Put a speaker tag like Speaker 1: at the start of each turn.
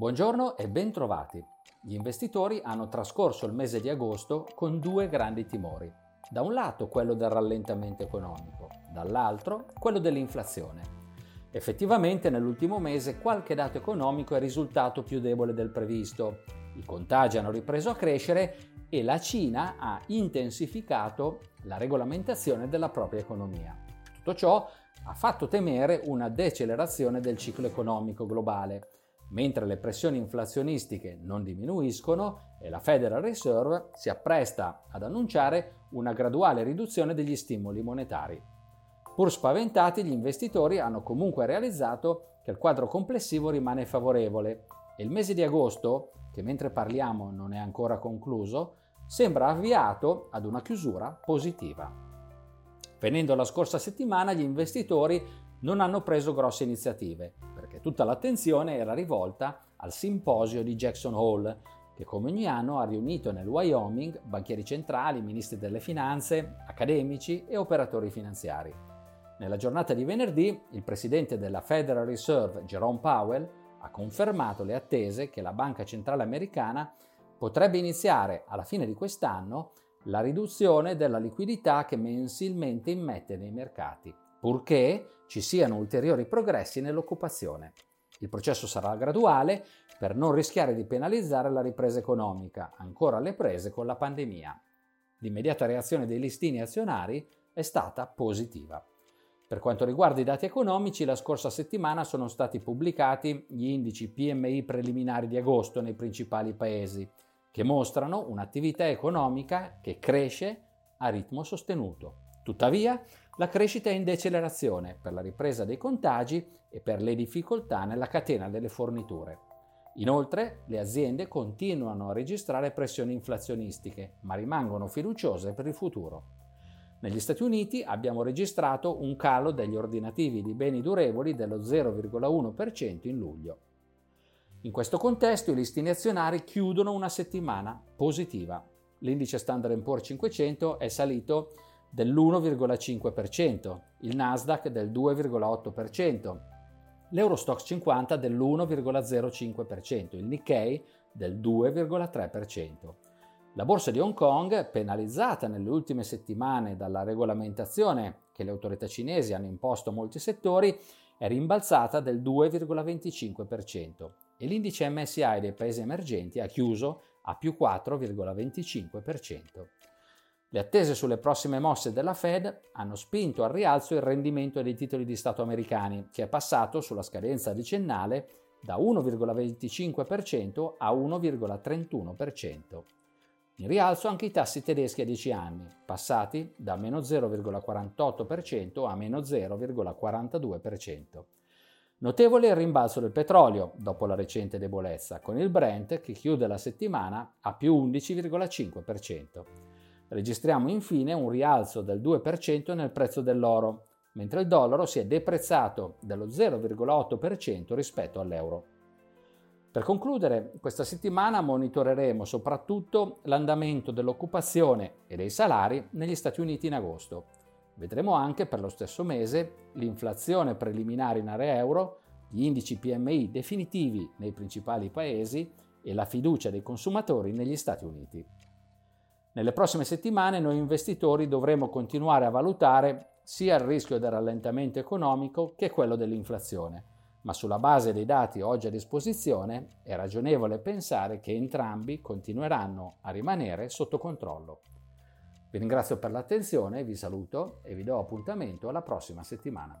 Speaker 1: Buongiorno e ben trovati. Gli investitori hanno trascorso il mese di agosto con due grandi timori. Da un lato quello del rallentamento economico, dall'altro quello dell'inflazione. Effettivamente nell'ultimo mese qualche dato economico è risultato più debole del previsto. I contagi hanno ripreso a crescere e la Cina ha intensificato la regolamentazione della propria economia. Tutto ciò ha fatto temere una decelerazione del ciclo economico globale mentre le pressioni inflazionistiche non diminuiscono e la Federal Reserve si appresta ad annunciare una graduale riduzione degli stimoli monetari. Pur spaventati, gli investitori hanno comunque realizzato che il quadro complessivo rimane favorevole e il mese di agosto, che mentre parliamo non è ancora concluso, sembra avviato ad una chiusura positiva. Venendo alla scorsa settimana, gli investitori non hanno preso grosse iniziative, perché tutta l'attenzione era rivolta al simposio di Jackson Hole, che come ogni anno ha riunito nel Wyoming banchieri centrali, ministri delle finanze, accademici e operatori finanziari. Nella giornata di venerdì, il presidente della Federal Reserve, Jerome Powell, ha confermato le attese che la Banca Centrale Americana potrebbe iniziare alla fine di quest'anno la riduzione della liquidità che mensilmente immette nei mercati purché ci siano ulteriori progressi nell'occupazione. Il processo sarà graduale per non rischiare di penalizzare la ripresa economica, ancora alle prese con la pandemia. L'immediata reazione dei listini azionari è stata positiva. Per quanto riguarda i dati economici, la scorsa settimana sono stati pubblicati gli indici PMI preliminari di agosto nei principali paesi, che mostrano un'attività economica che cresce a ritmo sostenuto. Tuttavia, la crescita è in decelerazione per la ripresa dei contagi e per le difficoltà nella catena delle forniture. Inoltre, le aziende continuano a registrare pressioni inflazionistiche, ma rimangono fiduciose per il futuro. Negli Stati Uniti abbiamo registrato un calo degli ordinativi di beni durevoli dello 0,1% in luglio. In questo contesto i listini azionari chiudono una settimana positiva. L'indice Standard Poor's 500 è salito dell'1,5%, il Nasdaq del 2,8%, l'Eurostox 50 dell'1,05%, il Nikkei del 2,3%. La borsa di Hong Kong, penalizzata nelle ultime settimane dalla regolamentazione che le autorità cinesi hanno imposto a molti settori, è rimbalzata del 2,25% e l'indice MSI dei paesi emergenti ha chiuso a più 4,25%. Le attese sulle prossime mosse della Fed hanno spinto al rialzo il rendimento dei titoli di Stato americani, che è passato sulla scadenza decennale da 1,25% a 1,31%. In rialzo anche i tassi tedeschi a 10 anni, passati da meno 0,48% a meno 0,42%. Notevole il rimbalzo del petrolio dopo la recente debolezza, con il Brent che chiude la settimana a più 11,5%. Registriamo infine un rialzo del 2% nel prezzo dell'oro, mentre il dollaro si è deprezzato dello 0,8% rispetto all'euro. Per concludere, questa settimana monitoreremo soprattutto l'andamento dell'occupazione e dei salari negli Stati Uniti in agosto. Vedremo anche per lo stesso mese l'inflazione preliminare in area euro, gli indici PMI definitivi nei principali paesi e la fiducia dei consumatori negli Stati Uniti. Nelle prossime settimane noi investitori dovremo continuare a valutare sia il rischio del rallentamento economico che quello dell'inflazione, ma sulla base dei dati oggi a disposizione è ragionevole pensare che entrambi continueranno a rimanere sotto controllo. Vi ringrazio per l'attenzione, vi saluto e vi do appuntamento alla prossima settimana.